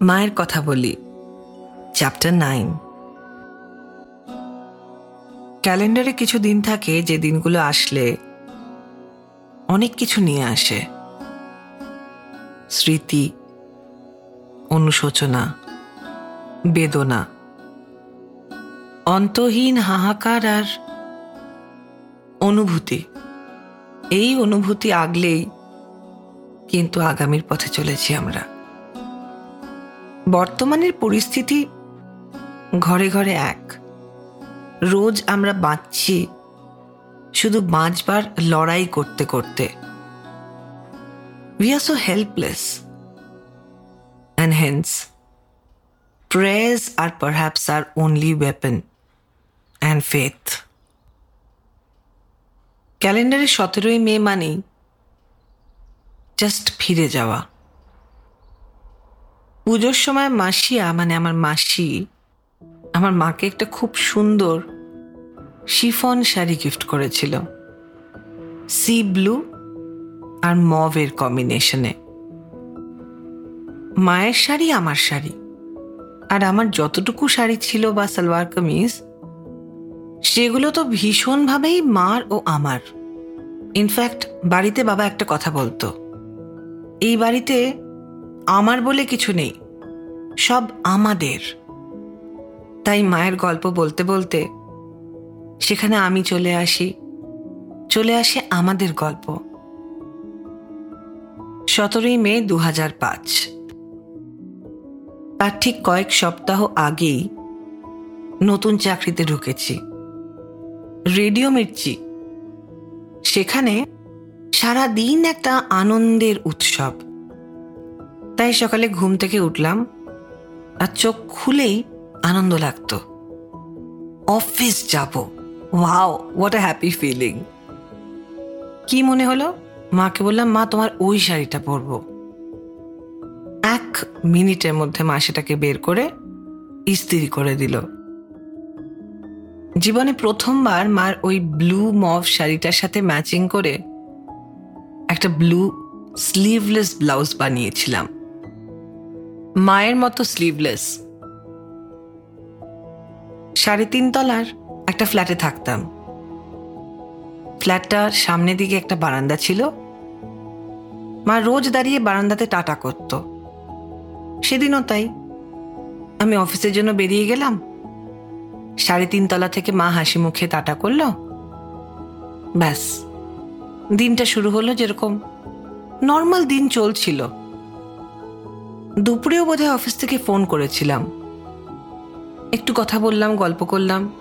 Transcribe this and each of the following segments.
মায়ের কথা বলি। চ্যাপ্টার নাইন ক্যালেন্ডারে কিছু দিন থাকে, যে দিনগুলো আসলে অনেক কিছু নিয়ে আসে। স্মৃতি, অনুশোচনা, বেদনা, অন্তহীন হাহাকার আর অনুভূতি। এই অনুভূতি আগলেই কিন্তু আগামীর পথে চলেছি আমরা। বর্তমানের পরিস্থিতি ঘরে ঘরে এক। রোজ আমরা বাঁচছি শুধু বাঁচবার লড়াই করতে করতে। We are so helpless and hence prayers are perhaps our only weapon and faith ক্যালেন্ডারে সতেরোই মে মানেই জাস্ট ফিরে যাওয়া। পুজোর সময় মাসিয়া মানে আমার মাসি, আমার মাকে একটা খুব সুন্দর শিফন শাড়ি গিফট করেছিল। সি ব্লু আর মভের কম্বিনেশনে মায়ের শাড়ি, আমার শাড়ি। আর আমার যতটুকু শাড়ি ছিল বা সালোয়ার কামিজ, সেগুলো তো ভীষণভাবেই মার ও আমার। ইনফ্যাক্ট বাড়িতে বাবা একটা কথা বলতো। এই বাড়িতে আমার বলে কিছু নেই। সব আমাদের। তাই মায়ের গল্প বলতে বলতে সেখানে আমি চলে আসি, চলে আসে আমাদের গল্প। সতেরোই মে দু পাঁচ। তার ঠিক কয়েক সপ্তাহ আগেই নতুন চাকরিতে ঢুকেছি। রেডিও মির্চি। সেখানে সারা দিন একটা আনন্দের উৎসব। তাই সকালে ঘুম থেকে উঠলাম আর চোখ খুলেই আনন্দ লাগতো। অফিস যাব। Wow what a happy feeling কি মনে হলো? মাকে বললাম, মা, তোমার ওই শাড়িটা পরবো। এক মিনিটের মধ্যে মা সেটাকে বের করে ইস্ত্রি করে দিল। জীবনে প্রথমবার মার ওই ব্লু মভ শাড়িটার সাথে ম্যাচিং করে একটা ব্লু স্লিভলেস ব্লাউজ বানিয়েছিলাম। মায়ের মতো স্লিভলেস সাড়ে তিন তলার একটা ফ্ল্যাটে থাকতাম। ফ্ল্যাটটার সামনে দিকে একটা বারান্দা ছিল। মা রোজ দাঁড়িয়ে বারান্দাতে টাটা করতো। সেদিনও তাই। আমি অফিসের জন্য বেরিয়ে গেলাম। সাড়ে তিন তলা থেকে মা হাসি মুখে টাটা করল। ব্যাস, দিনটা শুরু হলো যেরকম নর্মাল দিন চলছিল। দুপুরেও বোধহয় অফিস থেকে ফোন করেছিলাম। একটু কথা বললাম, গল্প করলাম।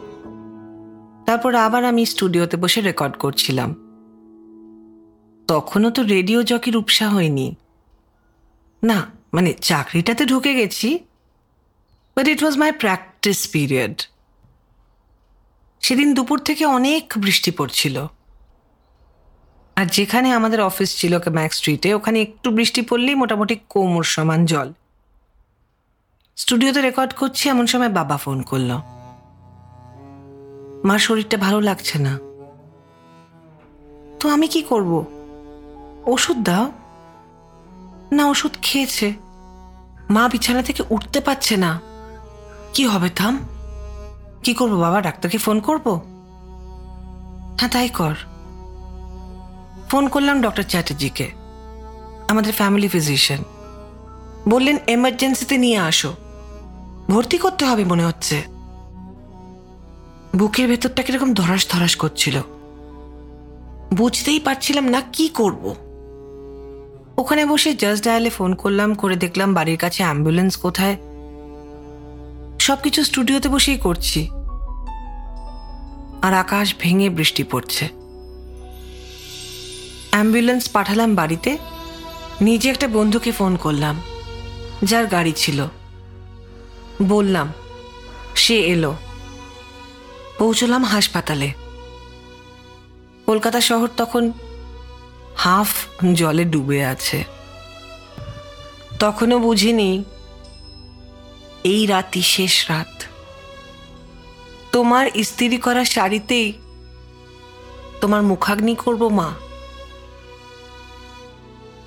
তারপর আবার আমি স্টুডিওতে বসে রেকর্ড করছিলাম। তখনও তো রেডিও জকির উপসা হয়নি। না মানে চাকরিটাতে ঢুকে গেছি but it was my practice period সেদিন দুপুর থেকে অনেক বৃষ্টি পড়ছিল। আর যেখানে আমাদের অফিস ছিল ম্যাক স্ট্রিটে ওখানে একটু বৃষ্টি পড়লেই মোটামুটি কোমর সমান জল। স্টুডিওতে রেকর্ড করছি, এমন সময় বাবা ফোন করল। মার শরীরটা ভালো লাগছে না। তো আমি কি করব? ওষুধ দাও। না, ওষুধ খেয়েছে। মা, বিছানা থেকে উঠতে পারছে না। কি হবে, থাম। কি করব বাবা, ডাক্তারকে ফোন করব? হ্যাঁ তাই কর। ফোন করলাম ডক্টর চ্যাটার্জিকে, আমাদের ফ্যামিলি ফিজিশিয়ান। বললেন এমার্জেন্সিতে নিয়ে আসো। ভর্তি করতে হবে মনে হচ্ছে। বুকের ভেতরটা কীরকম ধরাস ধরাস করছিল। বুঝতেই পারছিলাম না কি করব। ওখানে বসে জাস্ট ডায়ালে ফোন করলাম, করে দেখলাম বাড়ির কাছে অ্যাম্বুলেন্স কোথায়। সবকিছু স্টুডিওতে বসেই করছি। আর আকাশ ভেঙে বৃষ্টি পড়ছে। অ্যাম্বুলেন্স পাঠালাম বাড়িতে। নিজে একটা বন্ধুকে ফোন করলাম, যার গাড়ি ছিল। বললাম, সে এলো। পৌঁছলাম হাসপাতালে। কলকাতা শহর তখন হাফ জলে ডুবে আছে। তখনও বুঝিনি, এই রাতই শেষ রাত। তোমার স্ত্রী করা শাড়িতেই তোমার মুখাগ্নি করব মা।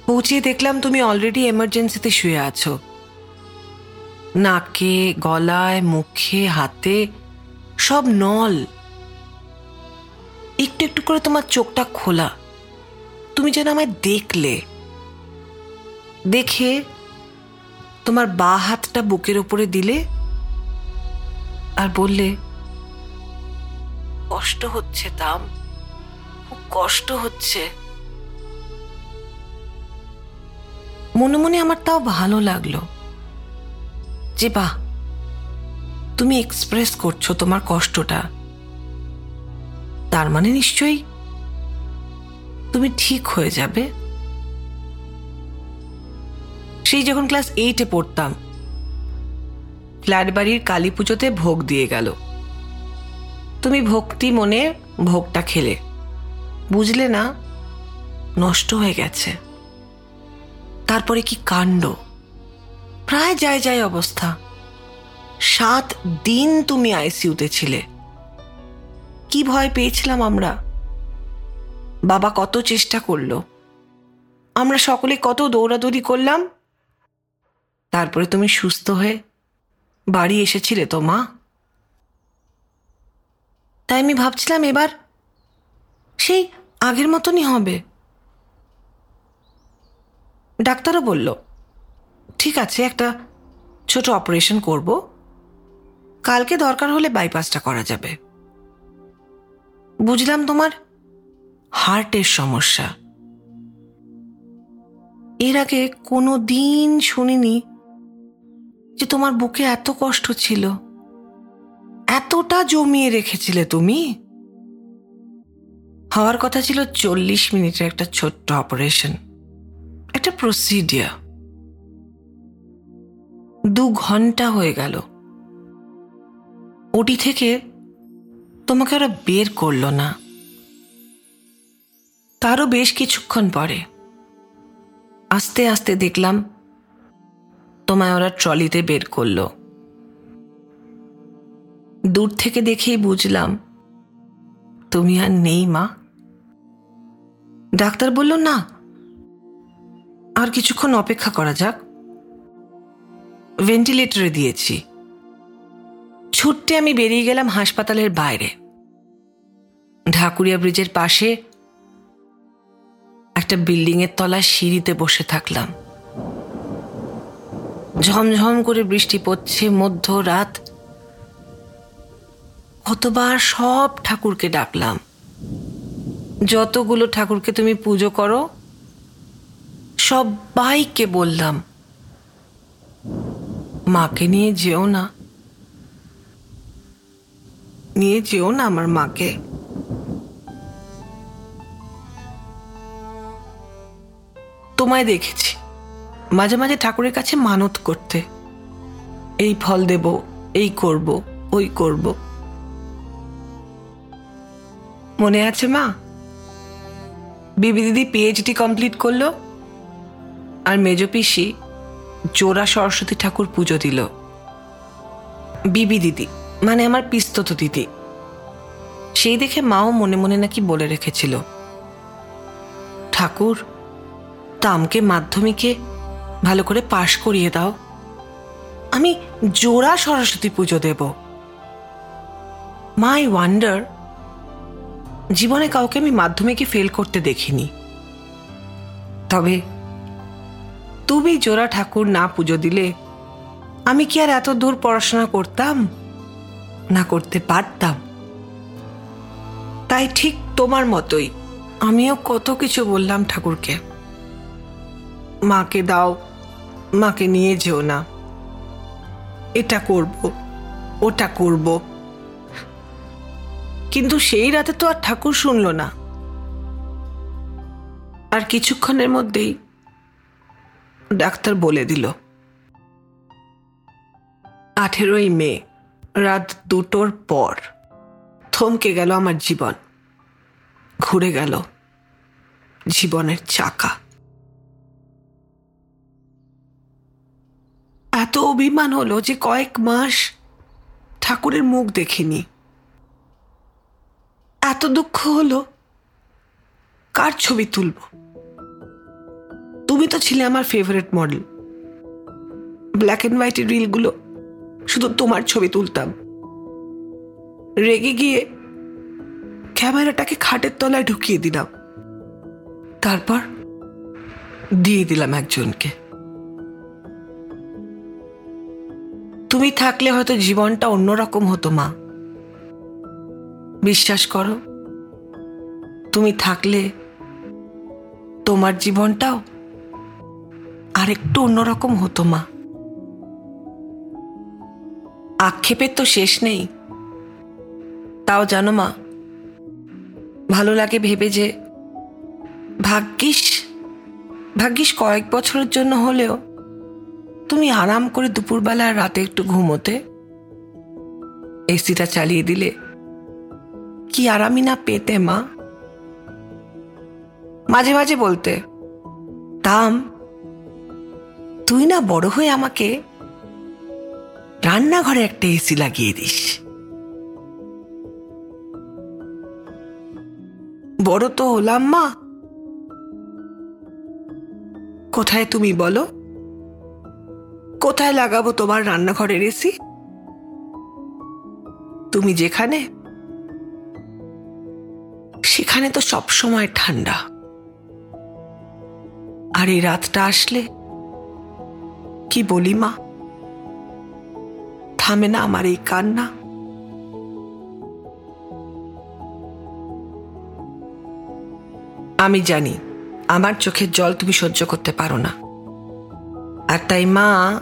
পৌঁছে দেখলাম তুমি অলরেডি এমার্জেন্সিতে শুয়ে আছো। নাকে, গলায়, মুখে, হাতে, সব নল। একটু একটু করে তোমার চোখটা খোলা। তুমি যেন আমায় দেখলে। দেখে তোমার বা হাতটা বুকের ওপরে দিলে আর বললে, কষ্ট হচ্ছে, দাম। খুব কষ্ট হচ্ছে। মনে মনে আমার তাও ভালো লাগল। যে বাহ, তুমি এক্সপ্রেস করছ তোমার কষ্টটা। তার মানে নিশ্চয়ই তুমি ঠিক হয়ে যাবে। সেই যখন ক্লাস এইটে পড়তাম ফ্ল্যাট বাড়ির কালী পুজোতে ভোগ দিয়ে গেল। তুমি ভক্তি মনে ভোগটা খেলে। বুঝলে না, নষ্ট হয়ে গেছে। তারপরে কি কাণ্ড? প্রায় যায় যায় অবস্থা। সাত দিন তুমি আইসিউতে ছিলে। কি ভয় পেয়েছিলাম আমরা? বাবা কত চেষ্টা করল? আমরা সকলে কত দৌড়াদৌড়ি করলাম? তারপরে তুমি সুস্থ হয়ে বাড়ি এসেছিলে তো, মা? তাই আমি ভাবছিলাম এবার সেই আগের মতনই হবে। ডাক্তারও বলল, ঠিক আছে, একটা ছোট অপারেশন করব। কালকে দরকার হলে বাইপাসটা করা যাবে। বুঝলাম তোমার হার্টের সমস্যা। এর আগে কোনো দিন শুনিনি যে তোমার বুকে এত কষ্ট ছিল। এতটা জমিয়ে রেখেছিলে তুমি। হওয়ার কথা ছিল চল্লিশ মিনিটের একটা ছোট্ট অপারেশন। একটা প্রসিডিয়ার দু ঘণ্টা হয়ে গেল। ওটি থেকে তোমাকে ওরা বের করল না। তারও বেশ কিছুক্ষণ পরে। আস্তে আস্তে দেখলাম তোমায় ওরা ট্রলিতে বের করল। দূর থেকে দেখেই বুঝলাম, তুমি আর নেই মা। ডাক্তার বলল, না আর কিছুক্ষণ অপেক্ষা করা যাক। ভেন্টিলেটরে দিয়েছি। ছুটতে আমি বেরিয়ে গেলাম হাসপাতালের বাইরে। ঢাকুরিয়া ব্রিজের পাশে একটা বিল্ডিংয়ের তলায় সিঁড়িতে বসে থাকলাম। ঝমঝম করে বৃষ্টি পড়ছে, মধ্যরাত। কতবার সব ঠাকুরকে ডাকলাম। যতগুলো ঠাকুরকে তুমি পুজো করো সবাইকে বললাম, মাকে নিয়ে যেও না। নিয়ে যেও না আমার মাকে। তোমায় দেখেছি। মাঝে মাঝে ঠাকুরের কাছে মানত করতে। এই ফল দেব, এই করব, ওই করব। মনে আছে মা? বিবি দিদি পিএইচডি কমপ্লিট করল। আর মেজ পিসি জোড়া সরস্বতী ঠাকুর পুজো দিল। বিবি দিদি মানে আমার পিস্তত দিদি। সেই দেখে মাও মনে মনে নাকি বলে রেখেছিল, ঠাকুর তামকে মাধ্যমিকে ভালো করে পাশ করিয়ে দাও। আমি জোড়া সরস্বতী পুজো দেব। মাই ওয়ান্ডার, জীবনে কাউকে আমি মাধ্যমিকে ফেল করতে দেখিনি। তবে তুমি জোড়া ঠাকুর না পুজো দিলে, আমি কি আর এত দূর পড়াশোনা করতাম? না করতে পারতাম। তাই ঠিক তোমার মতোই, আমিও কত কিছু বললাম ঠাকুরকে। মাকে দাও, মাকে নিয়ে যেও না। এটা করব, ওটা করব। কিন্তু সেই রাতে তো আর ঠাকুর শুনল না। আর কিছুক্ষণের মধ্যেই ডাক্তার বলে দিল। আঠেরোই মে, রাত দুটোর পর। থমকে গেল আমার জীবন। ঘুরে গেল জীবনের চাকা। এত অভিমান হলো যে কয়েক মাস ঠাকুরের মুখ দেখিনি। এত দুঃখ হলো, কার ছবি তুলব? তো ছিলে আমার ফেভারিট মডেল ব্ল্যাক অ্যান্ড হোয়াইটের রিলগুলো শুধু তোমার ছবি তুলতাম। রেগে গিয়ে ক্যামেরাটাকে খাটের তলায় ঢুকিয়ে দিলাম। তারপর দিয়ে দিলাম একজনকে। তুমি থাকলে হয়তো জীবনটা অন্যরকম হতো, মা। বিশ্বাস করো, তুমি থাকলে তোমার জীবনটাও আরেকটু অন্যরকম হতো, মা। আক্ষেপের তো শেষ নেই। তাও জানো, মা, ভালো লাগে ভেবে যে ভাগ্যিস ভাগ্যিস কয়েক বছরের জন্য হলেও তুমি আরাম করে দুপুরবেলা আর রাতে একটু ঘুমোতে। এসিটা চালিয়ে দিলে কি আরামই না পেতে, মা। মাঝে মাঝে বলতে তাম তুই না বড় হয়ে আমাকে রান্নাঘরে একটা এসি লাগিয়ে দিস। বড় তো হলাম, মা। কোথায় তুমি বলো? কোথায় লাগাবো তোমার রান্নাঘরের এসি? তুমি যেখানে, সেখানে তো সব সময় ঠান্ডা। আর এই রাতটা আসলে কি বলি, মা? থামে না আমার এই কান্না। আমি জানি, আমার চোখের জল তুমি সহ্য করতে পারো না। আর তাই, মা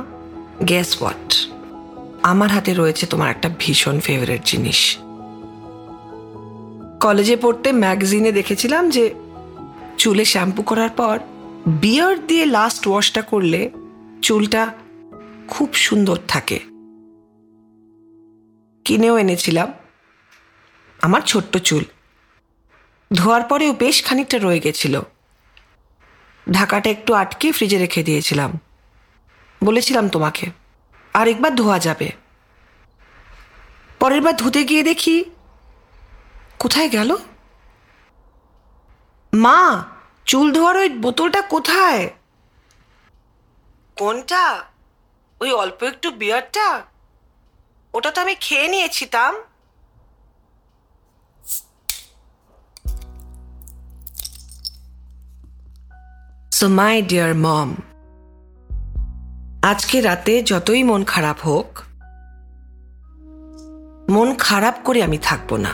গ্যাস ওয়াট আমার হাতে রয়েছে তোমার একটা ভীষণ ফেভারিট জিনিস। কলেজে পড়তে ম্যাগাজিনে দেখেছিলাম যে, চুলে শ্যাম্পু করার পর বিয়ার দিয়ে লাস্ট ওয়াশটা করলে চুলটা খুব সুন্দর থাকে। কিনেও এনেছিলাম। আমার ছোট্ট চুল। ধোয়ার পরেও বেশ খানিকটা রয়ে গেছিল। ঢাকাটা একটু আটকে ফ্রিজে রেখে দিয়েছিলাম। বলেছিলাম তোমাকে, আরেকবার ধোয়া যাবে। পরের বার ধুতে গিয়ে দেখি, কোথায় গেল? মা, চুল ধোয়ার ওই বোতলটা কোথায়? কোনটা? ওই অল্প একটু বিয়ারটা? ওটা তো আমি খেয়ে নিয়েছি, তাম। সো মাই ডিয়ার মম আজকে রাতে যতই মন খারাপ হোক, মন খারাপ করে আমি থাকব না।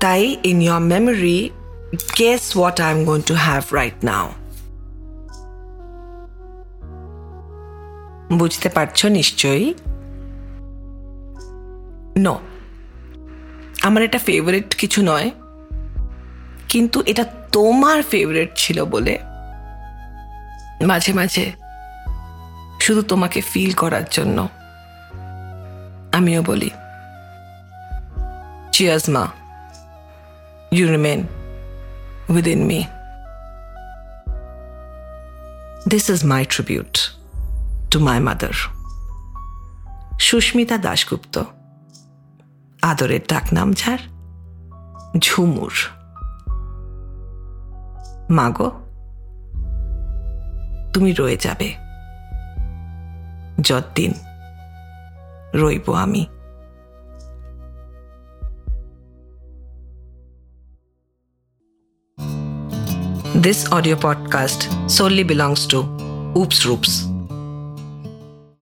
তাই in your memory guess what I am going to have right now বুঝতে পারছ নিশ্চয়ই? নো আমার এটা ফেভারিট কিছু নয়। কিন্তু এটা তোমার ফেভারিট ছিল বলে মাঝে মাঝে শুধু তোমাকে ফিল করার জন্য আমিও বলি চিয়ার্স মা। You remain within me this is my tribute to my mother Susmita Dasgupta আদরের ডাকনাম ঝাড় ঝুমুর মাগো তুমি রয়ে যাবে যতদিন রইব আমি This audio podcast solely belongs to Oops Roops.